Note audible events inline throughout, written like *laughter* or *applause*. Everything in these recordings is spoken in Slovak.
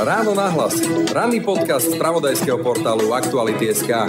Ráno nahlas. Ranný podcast z pravodajského portálu Aktuality.sk.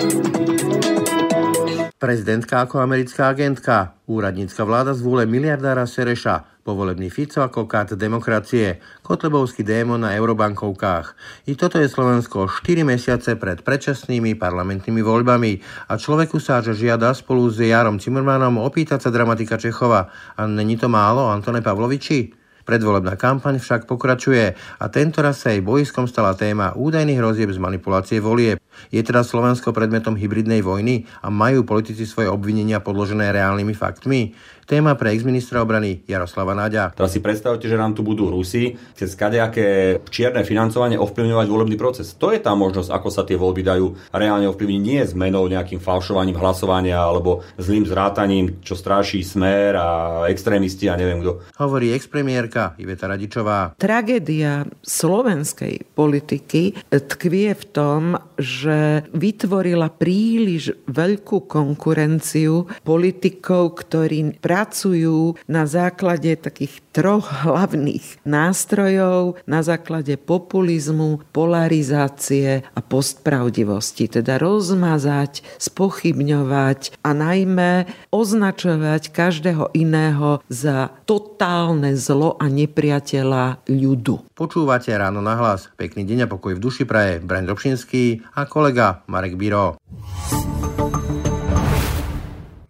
Prezidentka ako americká agentka. Úradnícka vláda zvôle miliardára Sereša. Povolebný Fico ako kat demokracie. Kotlebovský démon na eurobankovkách. I toto je Slovensko 4 mesiace pred predčasnými parlamentnými voľbami. A človeku sa že žiada spolu s Jarom Cimmermanom opýtať sa dramatika Čechova. A není to málo, Antone Pavloviči? Predvolebná kampaň však pokračuje a tento raz sa jej bojskom stala téma údajných hrozieb z manipulácie volieb. Je teda Slovensko predmetom hybridnej vojny a majú politici svoje obvinenia podložené reálnymi faktmi? Téma pre ex-ministra obrany Jaroslava Náďa. Teraz si predstavte, že nám tu budú Rusi cez kadejaké čierne financovanie ovplyvňovať volebný proces. To je tá možnosť, ako sa tie voľby dajú reálne ovplyvniť. Nie zmenou, nejakým falšovaním hlasovania alebo zlým zrátaním, čo stráši smer a extrémisti a neviem kto. Hovorí expremiérka Iveta Radičová. Tragédia slovenskej politiky tkvie v tom, že vytvorila príliš veľkú konkurenciu politikov, ktorí práve pracujú na základe takých troch *laughs* hlavných nástrojov, na základe populizmu, polarizácie a postpravdivosti. Teda rozmazať, spochybňovať a najmä označovať každého iného za totálne zlo a nepriateľa ľudu. Počúvate ráno na hlas. Pekný deň a pokoj v duši praje Braň Robšinský a kolega Marek Biro.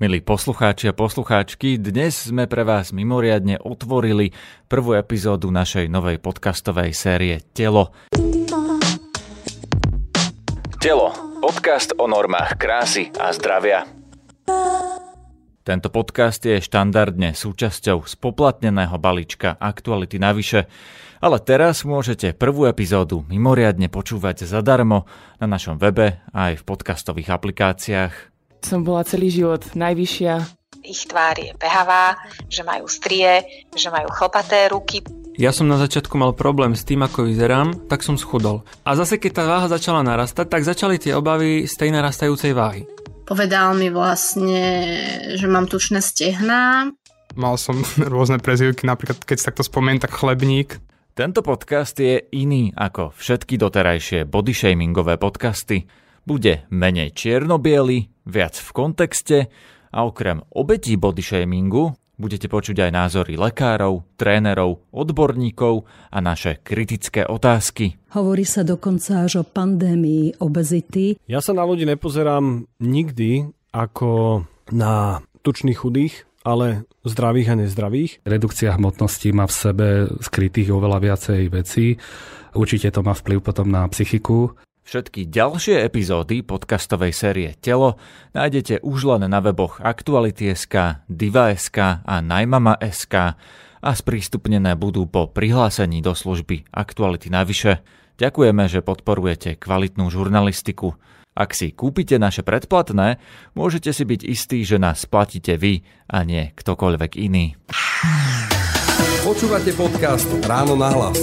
Milí poslucháči a poslucháčky, dnes sme pre vás mimoriadne otvorili prvú epizódu našej novej podcastovej série Telo. Telo. Podcast o normách krásy a zdravia. Tento podcast je štandardne súčasťou spoplatneného balíčka Aktuality navyše, ale teraz môžete prvú epizódu mimoriadne počúvať zadarmo na našom webe a aj v podcastových aplikáciách som bola celý život najvyššia. Ich tvár je behavá, že majú strie, že majú chlpaté ruky. Ja som na začiatku mal problém s tým, ako vyzerám, tak som schudol. A zase keď tá váha začala narastať, tak začali tie obavy z tej narastajúcej váhy. Povedal mi vlastne, že mám tučné stehná. Mal som *laughs* rôzne prezivky, napríklad keď sa takto spomeniem, tak chlebník. Tento podcast je iný ako všetky doterajšie bodyshamingové podcasty. Bude menej čiernobiely, viac v kontexte a okrem obetí body shamingu budete počuť aj názory lekárov, trénerov, odborníkov a naše kritické otázky. Hovorí sa dokonca až o pandémii obezity. Ja sa na ľudí nepozerám nikdy ako na tučných chudých, ale zdravých a nezdravých. Redukcia hmotnosti má v sebe skrytých oveľa viacej vecí. Určite to má vplyv potom na psychiku. Všetky ďalšie epizódy podcastovej série Telo nájdete už len na weboch Aktuality.sk, Diva.sk a Najmama.sk a sprístupnené budú po prihlásení do služby Aktuality navyše. Ďakujeme, že podporujete kvalitnú žurnalistiku. Ak si kúpite naše predplatné, môžete si byť istí, že nás platíte vy a nie ktokoľvek iný. Počúvate podcast Ráno na hlas.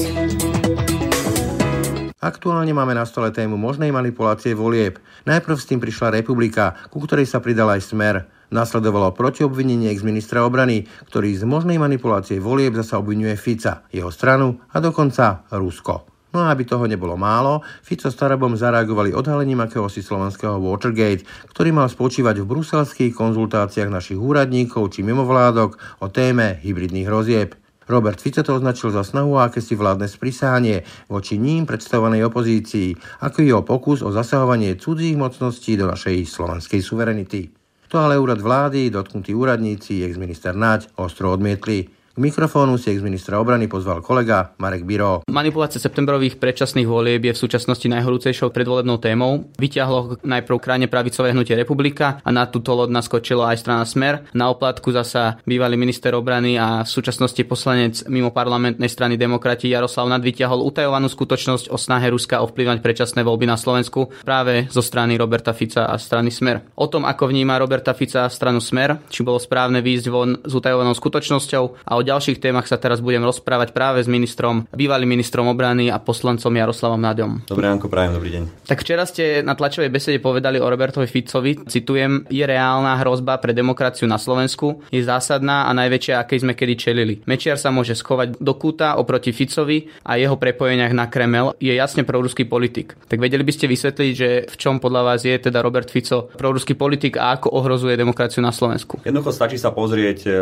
Aktuálne máme na stole tému možnej manipulácie volieb. Najprv s tým prišla republika, ku ktorej sa pridal aj smer. Nasledovalo protiobvinenie ex-ministra obrany, ktorý z možnej manipulácie volieb zasa obvinuje Fica, jeho stranu a dokonca Rusko. No a aby toho nebolo málo, Fico s Tarabom zareagovali odhalením akéhosi slovenského Watergate, ktorý mal spočívať v bruselských konzultáciách našich úradníkov či mimovládok o téme hybridných hrozieb. Robert Fico to označil za snahu a akési vládne sprisánie voči ním predstavovanej opozícii, ako jeho pokus o zasahovanie cudzích mocností do našej slovenskej suverenity. To ale úrad vlády, dotknutí úradníci, ex-minister Naď ostro odmietli. K mikrofónu si ex-ministra obrany pozval kolega Marek Biro. Manipulácia septembrových predčasných volieb je v súčasnosti najhorúcejšou predvolebnou témou. Vyťahlo najprv krajne pravicové hnutie Republika a na túto loď naskočilo aj strana Smer. Na oplatku zasa bývalý minister obrany a v súčasnosti poslanec mimo parlamentnej strany demokrati Jaroslav Nad vyťahol utajovanú skutočnosť o snahe Ruska ovplyvať predčasné voľby na Slovensku práve zo strany Roberta Fica a strany Smer. O tom, ako vníma Roberta Fica a stranu Smer, či bolo správne výjsť von s utajovanou skutočnosťou a o ďalších témach sa teraz budem rozprávať práve s ministrom, bývalým ministrom obrany a poslancom Jaroslavom Nadom. Dobrý Janko, prajem, dobrý deň. Tak včera ste na tlačovej besede povedali o Robertovi Ficovi, citujem, je reálna hrozba pre demokraciu na Slovensku, je zásadná a najväčšia, akej sme kedy čelili. Mečiar sa môže schovať do kúta oproti Ficovi a jeho prepojeniach na Kremel je jasne proruský politik. Tak vedeli by ste vysvetliť, že v čom podľa vás je teda Robert Fico proruský politik a ako ohrozuje demokraciu na Slovensku? Jednoducho stačí sa pozrieť e,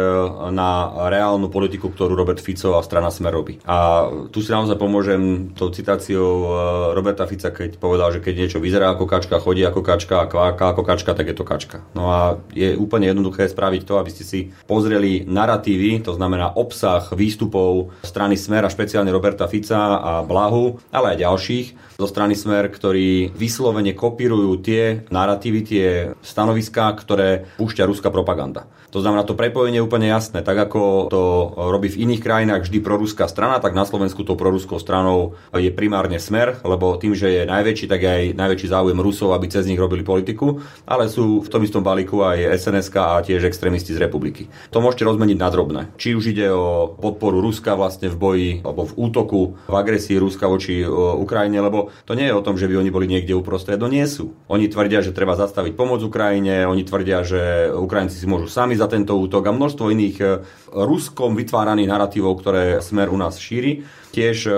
na reálnu politiku, ktorú Robert Fico a strana Smer robí. A tu si naozaj pomôžem tou citáciou e, Roberta Fica, keď povedal, že keď niečo vyzerá ako kačka, chodí ako kačka a kváka ako kačka, tak je to kačka. No a je úplne jednoduché spraviť to, aby ste si pozreli narratívy, to znamená obsah výstupov strany Smer a špeciálne Roberta Fica a Blahu, ale aj ďalších zo strany Smer, ktorí vyslovene kopírujú tie narratívy, tie stanoviská, ktoré púšťa ruská propaganda. To znamená, to prepojenie je úplne jasné. Tak ako to robí v iných krajinách vždy proruská strana, tak na Slovensku to proruskou stranou je primárne smer, lebo tým, že je najväčší, tak je aj najväčší záujem Rusov, aby cez nich robili politiku, ale sú v tom istom balíku aj SNS a tiež extrémisti z republiky. To môžete rozmeniť na drobné. Či už ide o podporu Ruska vlastne v boji alebo v útoku, v agresii Ruska voči Ukrajine, lebo to nie je o tom, že by oni boli niekde uprostred, no nie sú. Oni tvrdia, že treba zastaviť pomoc Ukrajine, oni tvrdia, že Ukrajinci si môžu sami za tento útok a množstvo iných eh, ruskom vytváraných narratívov, ktoré smer u nás šíri. Tiež e,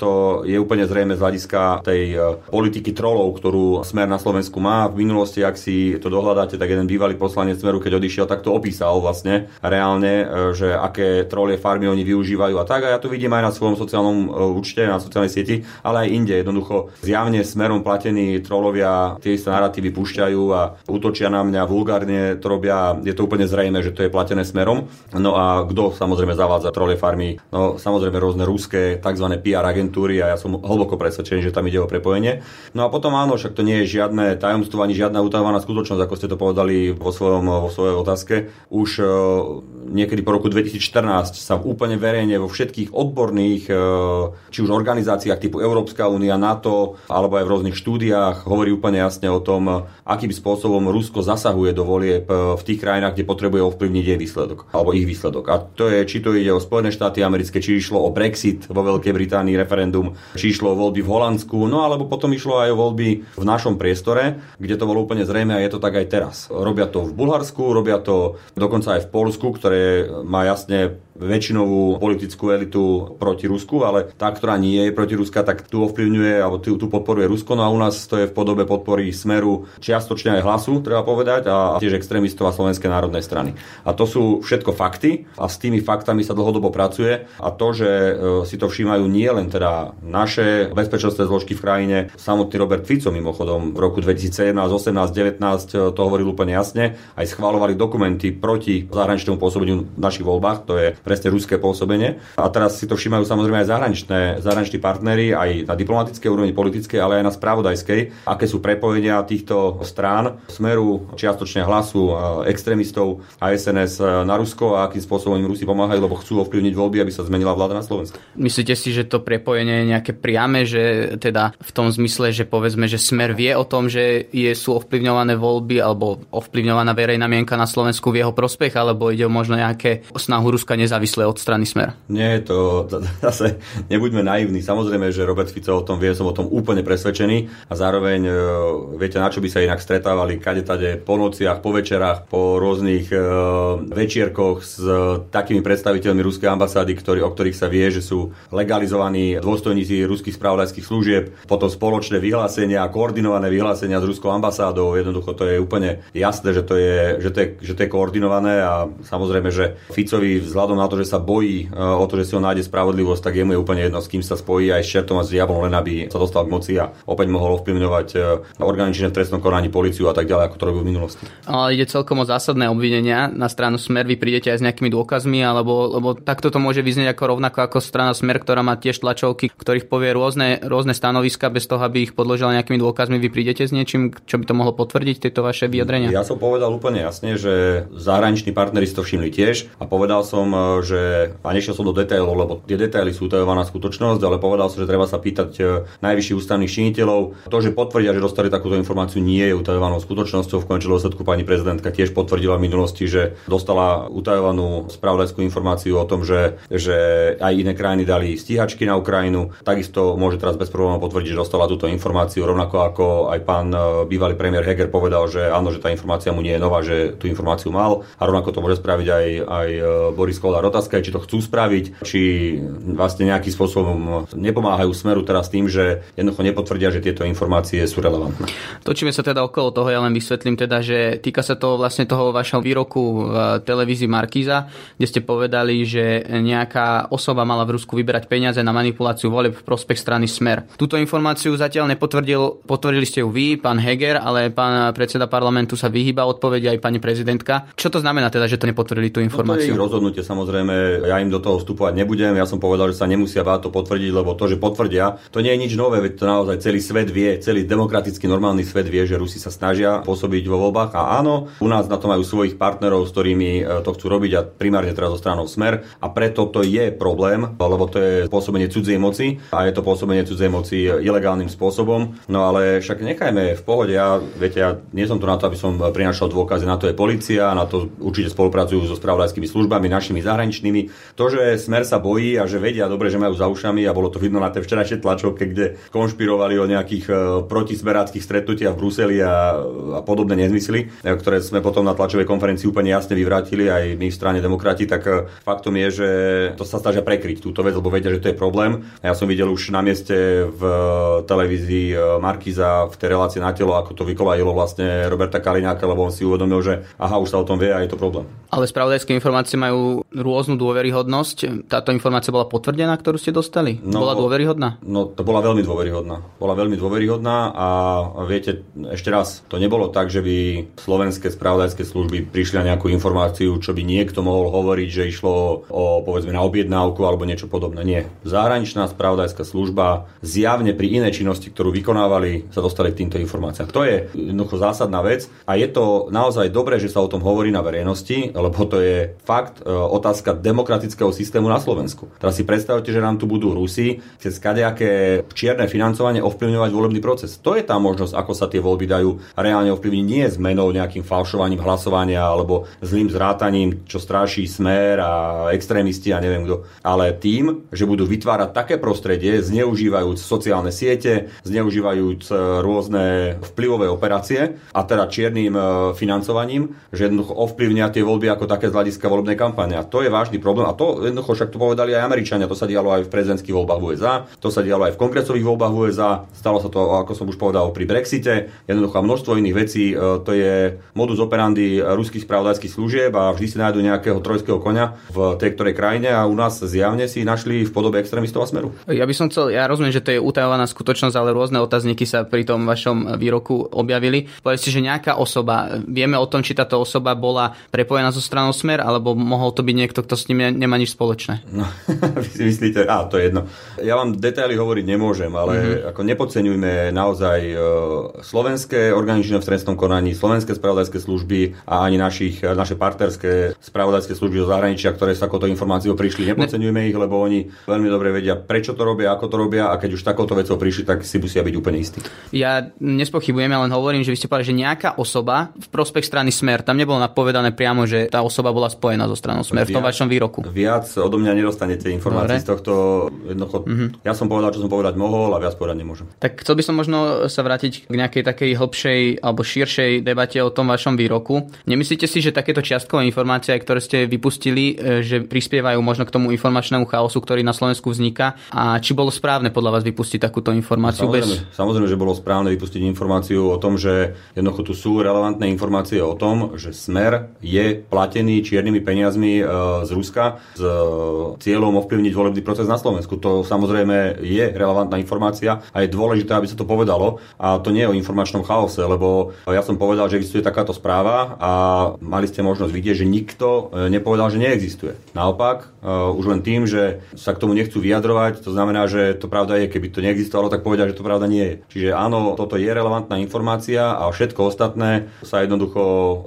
to je úplne zrejme z hľadiska tej e, politiky trolov, ktorú Smer na Slovensku má. V minulosti, ak si to dohľadáte, tak jeden bývalý poslanec Smeru, keď odišiel, tak to opísal vlastne reálne, e, že aké trolie farmy oni využívajú a tak. A ja to vidím aj na svojom sociálnom účte, na sociálnej sieti, ale aj inde. Jednoducho zjavne Smerom platení trolovia tie isté narratívy púšťajú a útočia na mňa, vulgárne to robia. Je to úplne zrejme, že to je platené Smerom. No a kto samozrejme zavádza trolie farmy? No samozrejme rôzne ruské tzv. PR agentúry a ja som hlboko presvedčený, že tam ide o prepojenie. No a potom áno, však to nie je žiadne tajomstvo ani žiadna utajovaná skutočnosť, ako ste to povedali vo, svojom, vo svojej otázke. Už e, niekedy po roku 2014 sa úplne verejne vo všetkých odborných, e, či už organizáciách typu Európska únia, NATO, alebo aj v rôznych štúdiách hovorí úplne jasne o tom, akým spôsobom Rusko zasahuje do volieb e, v tých krajinách, kde potrebuje ovplyvniť jej výsledok, alebo ich výsledok. A to je, či to ide o Spojené štáty americké, či išlo o Brexit vo Veľkej Británii referendum, či išlo o voľby v Holandsku, no alebo potom išlo aj o voľby v našom priestore, kde to bolo úplne zrejme a je to tak aj teraz. Robia to v Bulharsku, robia to dokonca aj v Polsku, ktoré má jasne väčšinovú politickú elitu proti Rusku, ale tá, ktorá nie je proti Ruska, tak tu ovplyvňuje alebo tu, tu podporuje Rusko. No a u nás to je v podobe podpory Smeru čiastočne aj hlasu, treba povedať, a tiež extrémistov a Slovenskej národnej strany. A to sú všetko fakty a s tými faktami sa dlhodobo pracuje a to, že e, si to všímajú nie len teda naše bezpečnostné zložky v krajine, samotný Robert Fico mimochodom v roku 2017, 18, 19 to hovoril úplne jasne, aj schválovali dokumenty proti zahraničnému pôsobeniu v našich voľbách, to je presne ruské pôsobenie. A teraz si to všímajú samozrejme aj zahraničné, zahraniční partnery, aj na diplomatickej úrovni politickej, ale aj na spravodajskej, aké sú prepojenia týchto strán, smeru, čiastočne hlasu extrémistov a SNS na Rusko a akým spôsobom im Rusi pomáhajú, lebo chcú ovplyvniť voľby, aby sa zmenila vláda na Slovensku. Myslíte si, že to prepojenie je nejaké priame, že teda v tom zmysle, že povedzme, že smer vie o tom, že je, sú ovplyvňované voľby alebo ovplyvňovaná verejná mienka na Slovensku v jeho prospech, alebo ide o možno nejaké snahu Ruska neza nezávislé od strany Smer. Nie, to *laughs* zase nebuďme naivní. Samozrejme, že Robert Fico o tom vie, som o tom úplne presvedčený a zároveň e, viete, na čo by sa inak stretávali kade tade po nociach, po večerách, po rôznych e, večierkoch s takými predstaviteľmi ruskej ambasády, ktorý, o ktorých sa vie, že sú legalizovaní dôstojníci ruských spravodajských služieb, potom spoločné vyhlásenia, koordinované vyhlásenia s ruskou ambasádou. Jednoducho to je úplne jasné, že to je, že to je, že to je koordinované a samozrejme, že Ficovi vzhľadom na na to, že sa bojí e, o to, že si ho nájde spravodlivosť, tak jemu je úplne jedno, s kým sa spojí aj s čertom a s diablom, len aby sa dostal k moci a opäť mohol ovplyvňovať e, orgány v trestnom konaní, policiu a tak ďalej, ako to robil v minulosti. Ale ide celkom o zásadné obvinenia. Na stranu Smer vy prídete aj s nejakými dôkazmi, alebo lebo takto to môže vyznieť ako rovnako ako strana Smer, ktorá má tiež tlačovky, ktorých povie rôzne, rôzne stanoviska bez toho, aby ich podložila nejakými dôkazmi. Vy prídete s niečím, čo by to mohlo potvrdiť, tieto vaše vyjadrenia? Ja som povedal úplne jasne, že zahraniční partneri si to všimli tiež a povedal som, že, a nešiel som do detailov, lebo tie detaily sú utajovaná skutočnosť, ale povedal som, že treba sa pýtať e, najvyšších ústavných činiteľov. To, že potvrdia, že dostali takúto informáciu, nie je utajovanou skutočnosťou. V končnom dôsledku pani prezidentka tiež potvrdila v minulosti, že dostala utajovanú spravodajskú informáciu o tom, že, že aj iné krajiny dali stíhačky na Ukrajinu. Takisto môže teraz bez problémov potvrdiť, že dostala túto informáciu, rovnako ako aj pán e, bývalý premiér Heger povedal, že áno, že tá informácia mu nie je nová, že tú informáciu mal a rovnako to môže spraviť aj, aj e, Boris Kolár. Otázka je, či to chcú spraviť, či vlastne nejakým spôsobom nepomáhajú smeru teraz tým, že jednoducho nepotvrdia, že tieto informácie sú relevantné. Točíme sa teda okolo toho, ja len vysvetlím teda, že týka sa to vlastne toho vašho výroku v televízii Markíza, kde ste povedali, že nejaká osoba mala v Rusku vyberať peniaze na manipuláciu volieb v prospech strany Smer. Túto informáciu zatiaľ nepotvrdil, potvrdili ste ju vy, pán Heger, ale pán predseda parlamentu sa vyhýba odpovede aj pani prezidentka. Čo to znamená teda, že to nepotvrdili tú informáciu? No to je rozhodnutie, samozrejme, ja im do toho vstupovať nebudem. Ja som povedal, že sa nemusia báť to potvrdiť, lebo to, že potvrdia, to nie je nič nové, veď to naozaj celý svet vie, celý demokratický normálny svet vie, že Rusi sa snažia pôsobiť vo voľbách a áno, u nás na to majú svojich partnerov, s ktorými e, to chcú robiť a primárne teraz zo stranou Smer a preto to je problém, lebo to je pôsobenie cudzej moci a je to pôsobenie cudzej moci ilegálnym spôsobom. No ale však nechajme v pohode, ja, viete, ja nie som tu na to, aby som prinašal dôkazy, na to je policia, na to určite spolupracujú so spravodajskými službami, našimi zahraničnými. To, že Smer sa bojí a že vedia dobre, že majú za ušami a bolo to vidno na tej včerajšej tlačovke, kde konšpirovali o nejakých e, protismeráckých stretnutiach v Bruseli a, a podobné nezmysly, e, ktoré sme potom na tlačovej konferencii úplne jasne vyvrátili aj my v strane demokrati, tak e, faktom je, že to sa snažia prekryť túto vec, lebo vedia, že to je problém. Ja som videl už na mieste v televízii Markiza v tej relácii na telo, ako to vykolajilo vlastne Roberta Kaliňáka, lebo on si uvedomil, že aha, už sa o tom vie a je to problém. Ale spravodajské informácie majú rôznu dôveryhodnosť. Táto informácia bola potvrdená, ktorú ste dostali? No, bola dôveryhodná? No, to bola veľmi dôveryhodná. Bola veľmi dôveryhodná a viete, ešte raz, to nebolo tak, že by slovenské spravodajské služby prišli na nejakú informáciu, čo by niekto mohol hovoriť, že išlo o povedzme na objednávku alebo niečo podobné. Nie. Zahraničná spravodajská služba zjavne pri inej činnosti, ktorú vykonávali, sa dostali k týmto informáciám. To je jednoducho zásadná vec a je to naozaj dobré, že sa o tom hovorí na verejnosti, lebo to je fakt e, otázka demokratického systému na Slovensku. Teraz si predstavte, že nám tu budú Rusi cez kadejaké čierne financovanie ovplyvňovať volebný proces. To je tá možnosť, ako sa tie voľby dajú reálne ovplyvniť nie zmenou, nejakým falšovaním hlasovania alebo zlým zrátaním, čo stráši smer a extrémisti a neviem kto, ale tým, že budú vytvárať také prostredie, zneužívajúc sociálne siete, zneužívajúc e, rôzne vplyvové operácie a teda čiernym e, financovaním, že jednoducho ovplyvnia tie voľby ako také z hľadiska volebnej kampane. A to je vážny problém. A to jednoducho však to povedali aj Američania. To sa dialo aj v prezidentských voľbách v USA, to sa dialo aj v kongresových voľbách v USA, stalo sa to, ako som už povedal, pri Brexite. Jednoducho množstvo iných vecí. E, to je modus operandi ruských spravodajských služieb a vždy si nájdu nejakého trojského konia v tej ktorej krajine a u nás zjavne si našli v podobe extrémistov a smeru. Ja by som chcel, ja rozumiem, že to je utajovaná skutočnosť, ale rôzne otázniky sa pri tom vašom výroku objavili. Povedzte, že nejaká osoba, vieme o tom, či táto osoba bola prepojená so stranou Smer, alebo mohol to byť niekto, kto s ním nemá nič spoločné? No, *laughs* vy si myslíte, a to je jedno. Ja vám detaily hovoriť nemôžem, ale mm-hmm. ako nepodceňujme naozaj uh, slovenské organičné v trestnom konaní, slovenské spravodajské služby a ani našich, naše partnerské spravodajské služby zo zahraničia, ktoré s takouto informáciou prišli. Nepodceňujme ne. ich, lebo oni veľmi dobre vedia, prečo to robia, ako to robia a keď už takouto vecou prišli, tak si musia byť úplne istí. Ja nespochybujem, ja len hovorím, že vy ste povedali, že nejaká osoba v prospech strany Smer, tam nebolo napovedané priamo, že tá osoba bola spojená so stranou Smer v tom vašom výroku. Viac odo mňa nedostanete informácie z tohto. Jednoducho, mm-hmm. Ja som povedal, čo som povedať mohol a viac povedať nemôžem. Tak chcel by som možno sa vrátiť k nejakej takej hĺbšej alebo širšej debate o tom vašom výroku. Nemyslíte si, že takéto čiastkové informácie, ktoré ste vypustili, e, že prispievajú možno k tomu informačnému chaosu, ktorý na Slovensku vzniká a či bolo správne podľa vás vypustiť takúto informáciu? Samozrejme, bez... samozrejme že bolo správne vypustiť informáciu o tom, že jednoducho tu sú relevantné informácie o tom, že Smer je platený čiernymi peniazmi e, z Ruska s e, cieľom ovplyvniť volebný proces na Slovensku. To samozrejme je relevantná informácia a je dôležité, aby sa to povedalo. A to nie je o informačnom chaose, lebo ja som povedal, že existuje takáto správa a mali ste možnosť vidieť, že nikto e, nepovedal, že neexistuje. Naopak, už len tým, že sa k tomu nechcú vyjadrovať, to znamená, že to pravda je, keby to neexistovalo, tak povedia, že to pravda nie je. Čiže áno, toto je relevantná informácia a všetko ostatné sa jednoducho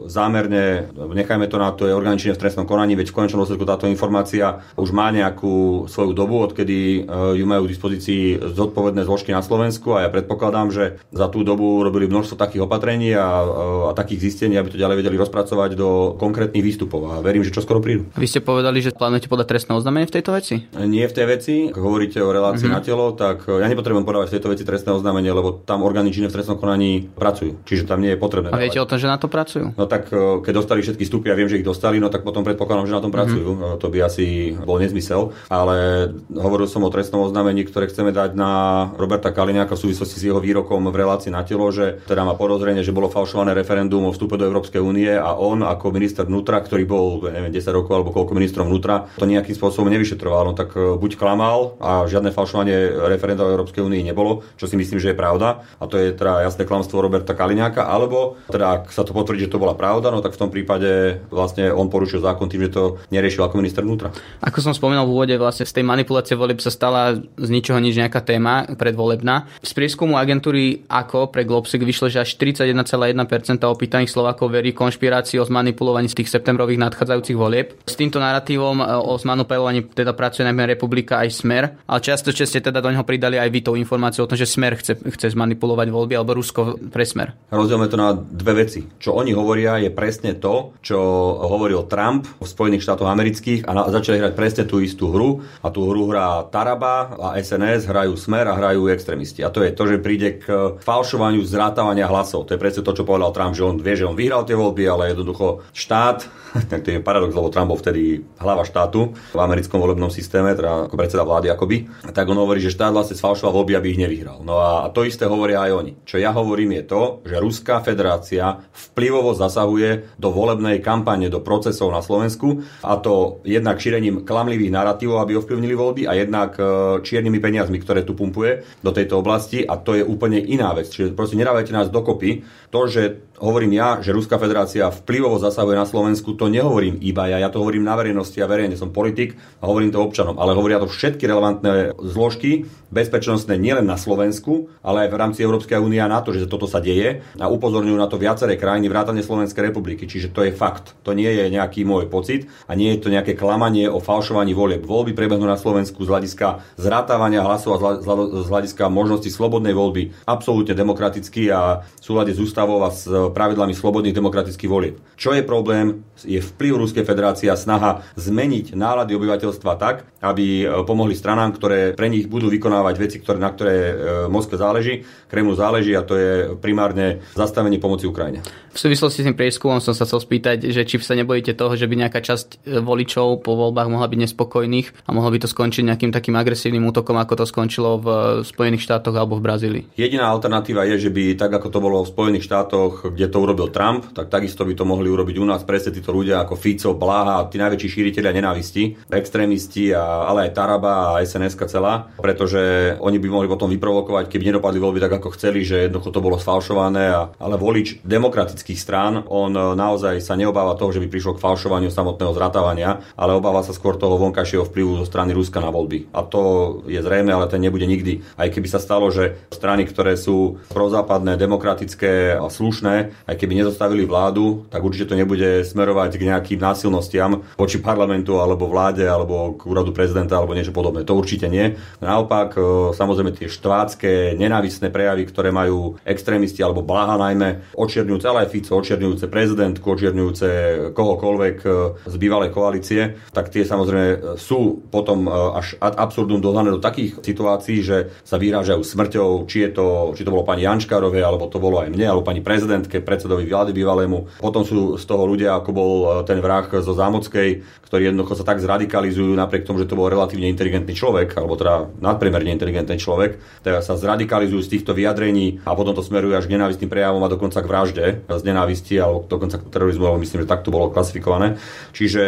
zámerne, nechajme to na to je organične v trestnom konaní, veď v konečnom konečnom dôsledku táto informácia už má nejakú svoju dobu, odkedy ju majú k dispozícii zodpovedné zložky na Slovensku a ja predpokladám, že za tú dobu robili množstvo takých opatrení a, a takých zistení, aby to ďalej vedeli rozpracovať do konkrétnych výstupov a verím, že čo skoro prídu. Vy ste povedali, že plánujete podať trestné oznámenie v tejto veci? Nie v tej veci. Ak hovoríte o relácii mm-hmm. na telo, tak ja nepotrebujem podávať v tejto veci trestné oznámenie, lebo tam orgány činné v trestnom konaní pracujú. Čiže tam nie je potrebné. A viete dávať. o tom, že na to pracujú? No tak keď dostali všetky stupy a viem, že ich dostali, no tak potom predpokladám, že na tom mhm. Pracujú. Mm-hmm. To by asi bol nezmysel. Ale hovoril som o trestnom oznámení, ktoré chceme dať na Roberta Kaliňáka v súvislosti s jeho výrokom v relácii na telo, že teda má podozrenie, že bolo falšované referendum o vstupe do Európskej únie a on ako minister vnútra, ktorý bol neviem, 10 rokov alebo koľko ministrom vnútra, to nejakým spôsobom nevyšetroval. No tak e, buď klamal a žiadne falšovanie referenda o Európskej únii nebolo, čo si myslím, že je pravda. A to je teda jasné klamstvo Roberta Kaliňáka, alebo teda ak sa to potvrdí, že to bola pravda, no tak v tom prípade vlastne on porušil zákon tým, že to neriešil ako minister vnútra. Ako som spomínal v úvode, vlastne z tej manipulácie volieb sa stala z ničoho nič nejaká téma predvolebná. Z prieskumu agentúry ako pre Globsec vyšlo, že až 41,1% opýtaných Slovákov verí konšpirácii o zmanipulovaní z tých septembrových nadchádzajúcich volieb. S týmto narratívom e, o zmanipulovaní teda pracuje najmä Republika aj Smer, ale často ste teda do neho pridali aj vy tou informáciou o tom, že Smer chce, chce zmanipulovať voľby alebo Rusko pre Smer. Rozdielme to na dve veci. Čo oni hovoria je presne to, čo hovoril Trump v Spojených štátoch amerických a na, začali hrať presne tú istú hru a tú hru hrá Taraba a SNS, hrajú Smer a hrajú extrémisti. A to je to, že príde k falšovaniu zrátavania hlasov. To je presne to, čo povedal Trump, že on vie, že on vyhral tie voľby, ale jednoducho štát, *laughs* to je paradox, lebo Trump bol vtedy hlava štátu v americkom volebnom systéme, teda ako predseda vlády akoby, tak on hovorí, že štát vlastne sfalšoval voľby, aby ich nevyhral. No a to isté hovoria aj oni. Čo ja hovorím je to, že Ruská federácia vplyvovo zasahuje do volebnej kampane, do procesov na Slovensku a to jednak šírením klamlivých narratívov, aby ovplyvnili voľby a jednak e, čiernymi peniazmi, ktoré tu pumpuje do tejto oblasti a to je úplne iná vec. Čiže proste nedávajte nás dokopy. To, že hovorím ja, že Ruská federácia vplyvovo zasahuje na Slovensku, to nehovorím iba ja, ja to hovorím na verejnosti a verejne som politik a hovorím to občanom, ale hovoria to všetky relevantné zložky bezpečnostné nielen na Slovensku, ale aj v rámci Európskej únie na to, že toto sa deje a upozorňujú na to viaceré krajiny vrátane Slovenskej republiky. Čiže to je fakt. To nie je nejaký môj pocit a nie je to nejaké klamanie o falšovaní volieb. Voľby prebehnú na Slovensku z hľadiska zrátavania hlasov a z hľadiska možnosti slobodnej voľby absolútne demokraticky a v súlade s ústavou a s pravidlami slobodných demokratických volieb. Čo je problém? Je vplyv Ruskej federácie a snaha zmeniť nálady obyvateľstva tak, aby pomohli stranám, ktoré pre nich budú vykonávať vykonávať veci, ktoré, na ktoré e, Moskve záleží, Kremlu záleží a to je primárne zastavenie pomoci Ukrajine. V súvislosti s tým prieskumom som sa chcel spýtať, že či sa nebojíte toho, že by nejaká časť e, voličov po voľbách mohla byť nespokojných a mohlo by to skončiť nejakým takým agresívnym útokom, ako to skončilo v Spojených štátoch alebo v Brazílii. Jediná alternatíva je, že by tak ako to bolo v Spojených štátoch, kde to urobil Trump, tak takisto by to mohli urobiť u nás presne títo ľudia ako Fico, Blaha, tí najväčší šíriteľia nenávisti, extrémisti, a, ale aj Taraba a SNS celá, pretože oni by mohli potom vyprovokovať, keby nedopadli voľby tak, ako chceli, že jednoducho to bolo sfalšované. A, ale volič demokratických strán, on e, naozaj sa neobáva toho, že by prišlo k falšovaniu samotného zratávania, ale obáva sa skôr toho vonkajšieho vplyvu zo strany Ruska na voľby. A to je zrejme, ale ten nebude nikdy. Aj keby sa stalo, že strany, ktoré sú prozápadné, demokratické a slušné, aj keby nezostavili vládu, tak určite to nebude smerovať k nejakým násilnostiam voči parlamentu alebo vláde alebo k úradu prezidenta alebo niečo podobné. To určite nie. Naopak samozrejme tie štvácké, nenávisné prejavy, ktoré majú extrémisti alebo bláha najmä, očierňujúce, ale aj Fico, očierňujúce prezidentku, očierňujúce kohokoľvek e, z bývalej koalície, tak tie samozrejme sú potom e, až ad absurdum dohnané do takých situácií, že sa vyrážajú smrťou, či, je to, či to bolo pani Janškárovej, alebo to bolo aj mne, alebo pani prezidentke, predsedovi vlády bývalému. Potom sú z toho ľudia, ako bol e, ten vrah zo Zámockej, ktorí jednoducho sa tak zradikalizujú napriek tomu, že to bol relatívne inteligentný človek, alebo teda nadpriemerne inteligentný človek, teda sa zradikalizujú z týchto vyjadrení a potom to smerujú až k nenávistným prejavom a dokonca k vražde z nenávisti alebo dokonca k terorizmu, alebo myslím, že takto bolo klasifikované. Čiže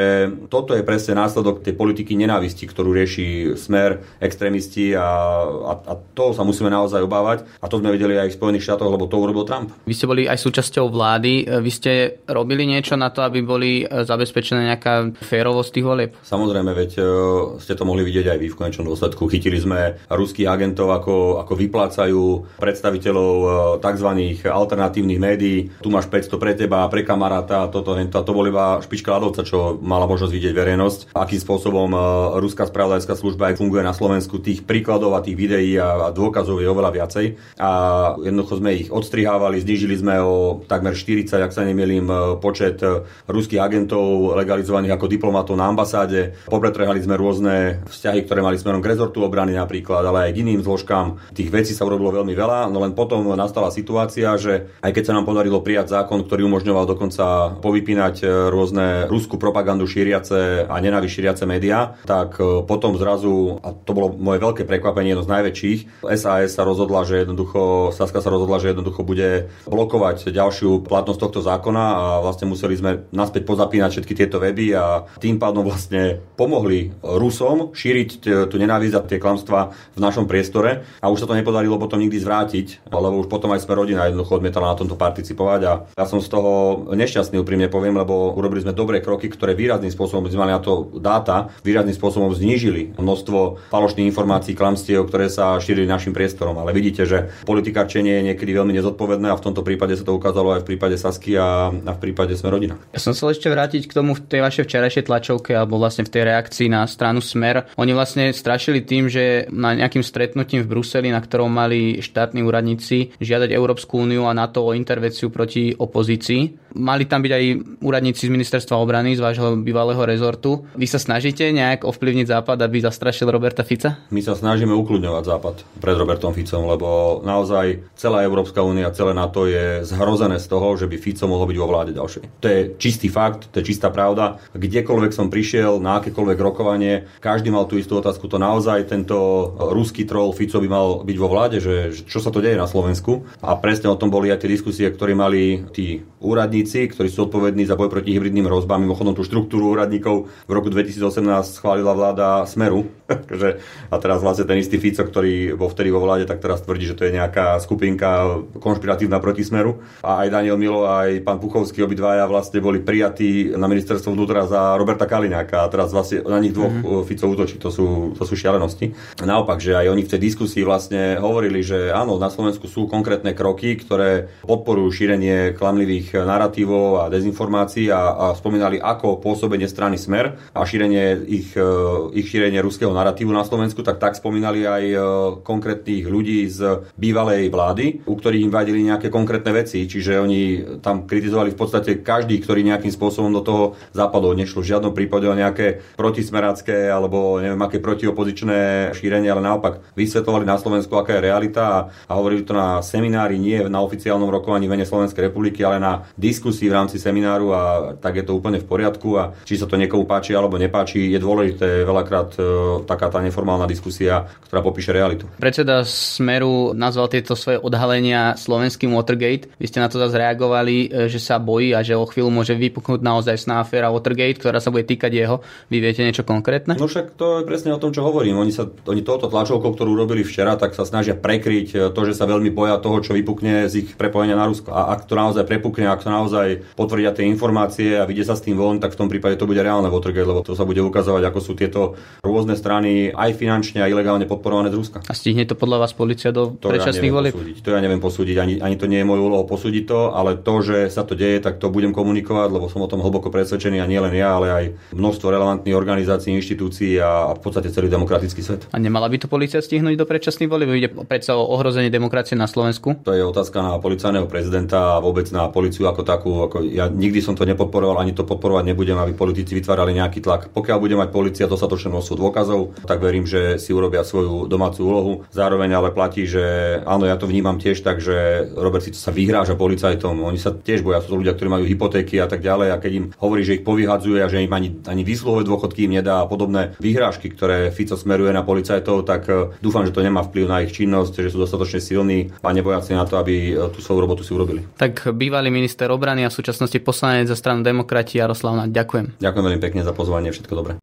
toto je presne následok tej politiky nenávisti, ktorú rieši smer, extrémisti a, a, a to sa musíme naozaj obávať. A to sme videli aj v Spojených štátoch, lebo to urobil Trump. Vy ste boli aj súčasťou vlády. Vy ste robili niečo na to, aby boli zabezpečené nejaká férovosť tých volieb? Samozrejme, veď e, ste to mohli vidieť aj vy v konečnom dôsledku. Chytili sme ruských agentov, ako, ako vyplácajú predstaviteľov e, tzv. alternatívnych médií. Tu máš 500 pre teba, pre kamaráta, toto, hento, a to bol iba špička ľadovca, čo mala možnosť vidieť verejnosť, akým spôsobom e, ruská spravodajská služba aj funguje na Slovensku. Tých príkladov a tých videí a, dôkazov je oveľa viacej. A jednoducho sme ich odstrihávali, znížili sme o takmer 40, ak sa nemýlim, e, počet e, ruských agentov legalizovaných ako diplomatov na ambasáde. Popretrhali sme rôzne vzťahy, ktoré mali smerom k rezortu obrany napríklad, ale aj k iným zložkám. Tých vecí sa urobilo veľmi veľa, no len potom nastala situácia, že aj keď sa nám podarilo prijať zákon, ktorý umožňoval dokonca povypínať rôzne ruskú propagandu šíriace a nenávisť šíriace médiá, tak e, potom zrazu, a to bolo moje veľké prekvapenie, jedno z najväčších, SAS sa rozhodla, že jednoducho, Saska sa rozhodla, že jednoducho bude blokovať ďalšiu platnosť tohto zákona a vlastne museli sme naspäť pozapínať všetky tieto weby a tým pádom vlastne pomohli Rusom šíriť tú nenávisť a tie klamstvá v našom priestore a už sa to nepodarilo potom nikdy zvrátiť, lebo už potom aj sme rodina jednoducho odmietala na tomto participovať a ja som z toho nešťastný úprimne poviem, lebo urobili sme dobré kroky, ktoré výrazným spôsobom sme mali na to dáta, výrazným spôsobom znížili množstvo falošných informácií, klamstiev, ktoré sa šírili našim priestorom. Ale vidíte, že politikarčenie je niekedy veľmi nezodpovedné a v tomto prípade sa to ukázalo aj v prípade Sasky a, a v prípade sme rodina. Ja som chcel ešte vrátiť k tomu v tej vašej včerajšej tlačovke alebo vlastne v tej reakcii na stranu Smer. Oni vlastne strašili tým, že na nejakým stretnutím v Bruseli, na ktorom mali štátni úradníci žiadať Európsku úniu a NATO o intervenciu proti opozícii. Mali tam byť aj úradníci z ministerstva obrany, z vášho bývalého rezortu. Vy sa snažíte nejak ovplyvniť Západ, aby zastrašil Roberta Fica? My sa snažíme ukludňovať Západ pred Robertom Ficom, lebo naozaj celá Európska únia, celé NATO je zhrozené z toho, že by Fico mohol byť vo vláde ďalšej. To je čistý fakt, to je čistá pravda. Kdekoľvek som prišiel, na akékoľvek rokovanie, každý mal tú istú otázku. To naozaj tento ruský troll Fico by mal byť vo vláde, že čo sa to deje na Slovensku. A presne o tom boli aj tie diskusie, ktoré mali tí úradníci, ktorí sú odpovední za boj proti hybridným hrozbám. Mimochodom tú štruktúru úradníkov v roku 2018 schválila vláda Smeru. *laughs* a teraz vlastne ten istý Fico, ktorý bol vtedy vo vláde, tak teraz tvrdí, že to je nejaká skupinka konšpiratívna proti Smeru. A aj Daniel Milo, aj pán Puchovský, obidvaja vlastne boli prijatí na ministerstvo vnútra za Roberta Kaliňáka a teraz vlastne na nich dvoch mm-hmm. Fico útočí. To sú, to sú šialenosti. Naopak, že aj oni v tej diskusii vlastne hovorili, že áno, na Slovensku sú konkrétne kroky, ktoré podporujú šírenie klamlivých narratívov a dezinformácií a, a spomínali ako pôsobenie strany Smer a šírenie ich, e, ich šírenie ruského narratívu na Slovensku, tak tak spomínali aj e, konkrétnych ľudí z bývalej vlády, u ktorých im vadili nejaké konkrétne veci, čiže oni tam kritizovali v podstate každý, ktorý nejakým spôsobom do toho západol. Nešlo v žiadnom prípade o nejaké protismerácké alebo neviem aké protiopozičné šírenie, ale naopak vysvetlovali na Slovensku, aká je realita a, a hovorili to na seminári, nie na oficiálnom rokovaní v Slovenskej republiky, ale na diskusii v rámci semináru a tak je to úplne v poriadku a či sa to niekomu páči alebo nepáči, je dôležité veľakrát e, taká tá neformálna diskusia, ktorá popíše realitu. Predseda Smeru nazval tieto svoje odhalenia slovenským Watergate. Vy ste na to zase reagovali, e, že sa bojí a že o chvíľu môže vypuknúť naozaj sná aféra Watergate, ktorá sa bude týkať jeho. Vy viete niečo konkrétne? No však to je presne o tom, čo hovorím. Oni, sa, oni touto tlačovkou, ktorú robili včera, tak sa snažia prekryť e, to, že sa veľmi boja toho, čo vypukne z ich prepojenia na Rusko. A ak to naozaj prepukne, ak to naozaj potvrdia tie informácie a vidie sa s tým von, tak v tom prípade to bude reálne Watergate, lebo to sa bude ukazovať, ako sú tieto rôzne strany aj finančne a ilegálne podporované z Ruska. A stihne to podľa vás policia do to predčasných volieb? To ja neviem posúdiť, ani, ani to nie je môj úloho posúdiť to, ale to, že sa to deje, tak to budem komunikovať, lebo som o tom hlboko presvedčený a nie len ja, ale aj množstvo relevantných organizácií, inštitúcií a, a v podstate celý demokratický svet. A nemala by to policia stihnúť do predčasných volieb? Ide predsa o ohrozenie demokracie na Slovensku? To je otázka na policajného prezidenta a vôbec na policiu ako takú. Ako ja nikdy som to nepodporoval, ani to podporovať nebudem, aby politici vytvárali nejaký tlak. Pokiaľ bude mať policia dostatočné množstvo dôkazov, tak verím, že si urobia svoju domácu úlohu. Zároveň ale platí, že áno, ja to vnímam tiež tak, že Robert si sa vyhráža policajtom. Oni sa tiež boja, sú to ľudia, ktorí majú hypotéky a tak ďalej. A keď im hovorí, že ich povyhadzuje a že im ani, ani výsluhové dôchodky im nedá a podobné vyhrážky, ktoré Fico smeruje na policajtov, tak e, dúfam, že to nemá vplyv na ich činnosť, že sú dostatočne silní a neboja na to, aby e, tú svoju robotu si urobili. Tak bývalý minister obrany a v súčasnosti poslanec za stranu demokrati Jaroslav Naď. Ďakujem. Ďakujem veľmi pekne za pozvanie, všetko dobré.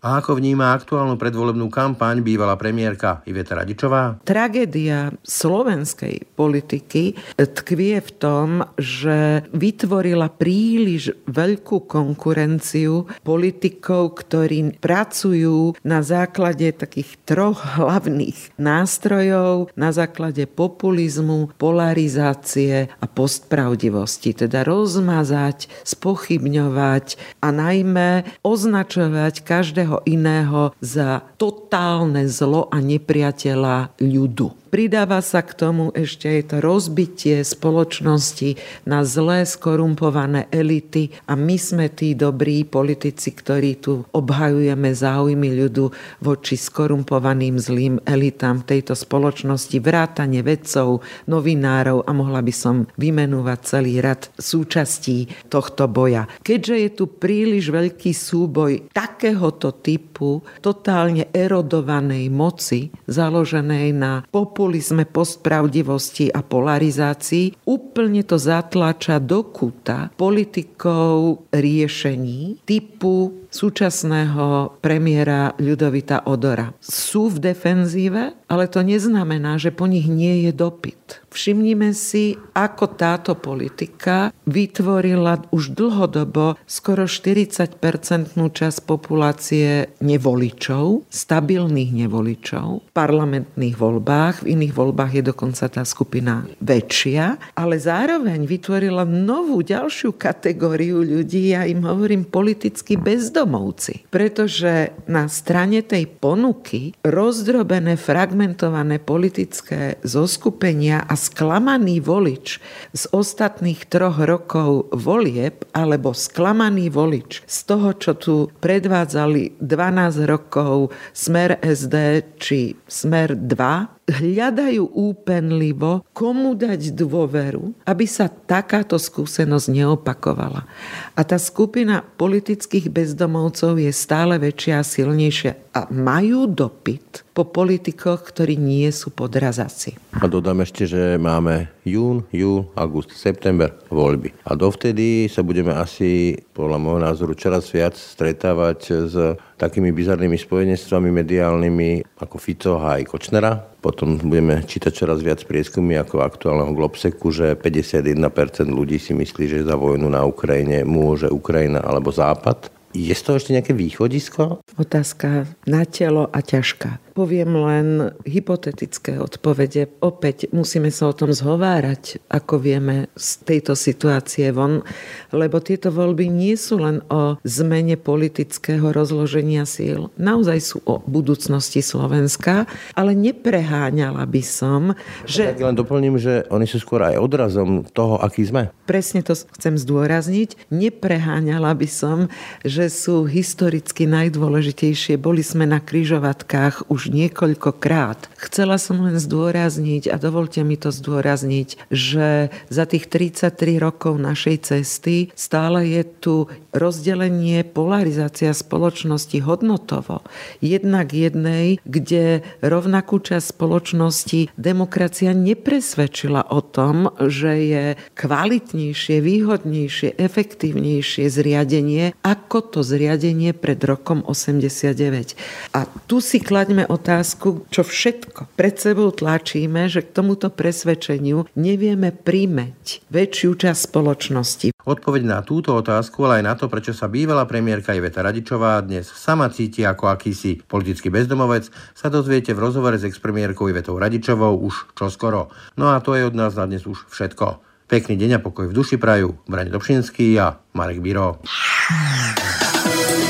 A ako vníma aktuálnu predvolebnú kampaň bývalá premiérka Iveta Radičová? Tragédia slovenskej politiky tkvie v tom, že vytvorila príliš veľkú konkurenciu politikov, ktorí pracujú na základe takých troch hlavných nástrojov, na základe populizmu, polarizácie a postpravdivosti. Teda rozmazať, spochybňovať a najmä označovať každého iného za totálne zlo a nepriateľa ľudu. Pridáva sa k tomu ešte aj to rozbitie spoločnosti na zlé skorumpované elity a my sme tí dobrí politici, ktorí tu obhajujeme záujmy ľudu voči skorumpovaným zlým elitám tejto spoločnosti, vrátane vedcov, novinárov a mohla by som vymenúvať celý rad súčastí tohto boja. Keďže je tu príliš veľký súboj takéhoto typu totálne erodovanej moci, založenej na populizmu, populizme, postpravdivosti a polarizácii, úplne to zatláča do kuta politikov riešení typu súčasného premiéra Ľudovita Odora. Sú v defenzíve, ale to neznamená, že po nich nie je dopyt. Všimnime si, ako táto politika vytvorila už dlhodobo skoro 40-percentnú časť populácie nevoličov, stabilných nevoličov v parlamentných voľbách. V iných voľbách je dokonca tá skupina väčšia, ale zároveň vytvorila novú ďalšiu kategóriu ľudí, ja im hovorím politicky bezdomovci. Pretože na strane tej ponuky rozdrobené, fragmentované politické zoskupenia a sklamaný volič z ostatných troch rokov volieb alebo sklamaný volič z toho, čo tu predvádzali 12 rokov Smer SD či Smer 2, hľadajú úpenlivo, komu dať dôveru, aby sa takáto skúsenosť neopakovala. A tá skupina politických bezdomovcov je stále väčšia a silnejšia a majú dopyt po politikoch, ktorí nie sú podrazaci. A dodám ešte, že máme jún, júl, august, september voľby. A dovtedy sa budeme asi, podľa môjho názoru, čoraz viac stretávať s takými bizarnými spojenectvami mediálnymi ako Fico a aj Kočnera. Potom budeme čítať čoraz viac prieskumy ako aktuálneho Globseku, že 51% ľudí si myslí, že za vojnu na Ukrajine môže Ukrajina alebo Západ. Je z toho ešte nejaké východisko? Otázka na telo a ťažká. Poviem len hypotetické odpovede. Opäť musíme sa o tom zhovárať, ako vieme z tejto situácie von, lebo tieto voľby nie sú len o zmene politického rozloženia síl. Naozaj sú o budúcnosti Slovenska, ale nepreháňala by som, že... Tak len doplním, že oni sú skôr aj odrazom toho, aký sme. Presne to chcem zdôrazniť. Nepreháňala by som, že sú historicky najdôležitejšie. Boli sme na kryžovatkách už už niekoľkokrát. Chcela som len zdôrazniť, a dovolte mi to zdôrazniť, že za tých 33 rokov našej cesty stále je tu rozdelenie, polarizácia spoločnosti hodnotovo. Jednak jednej, kde rovnakú časť spoločnosti demokracia nepresvedčila o tom, že je kvalitnejšie, výhodnejšie, efektívnejšie zriadenie ako to zriadenie pred rokom 89. A tu si klaďme otázku, čo všetko pred sebou tlačíme, že k tomuto presvedčeniu nevieme príjmeť väčšiu časť spoločnosti. Odpoveď na túto otázku, ale aj na to, prečo sa bývalá premiérka Iveta Radičová dnes sama cíti ako akýsi politický bezdomovec, sa dozviete v rozhovore s expremiérkou Ivetou Radičovou už čoskoro. No a to je od nás na dnes už všetko. Pekný deň a pokoj v duši prajú Brani Dobšinský a Marek Biro.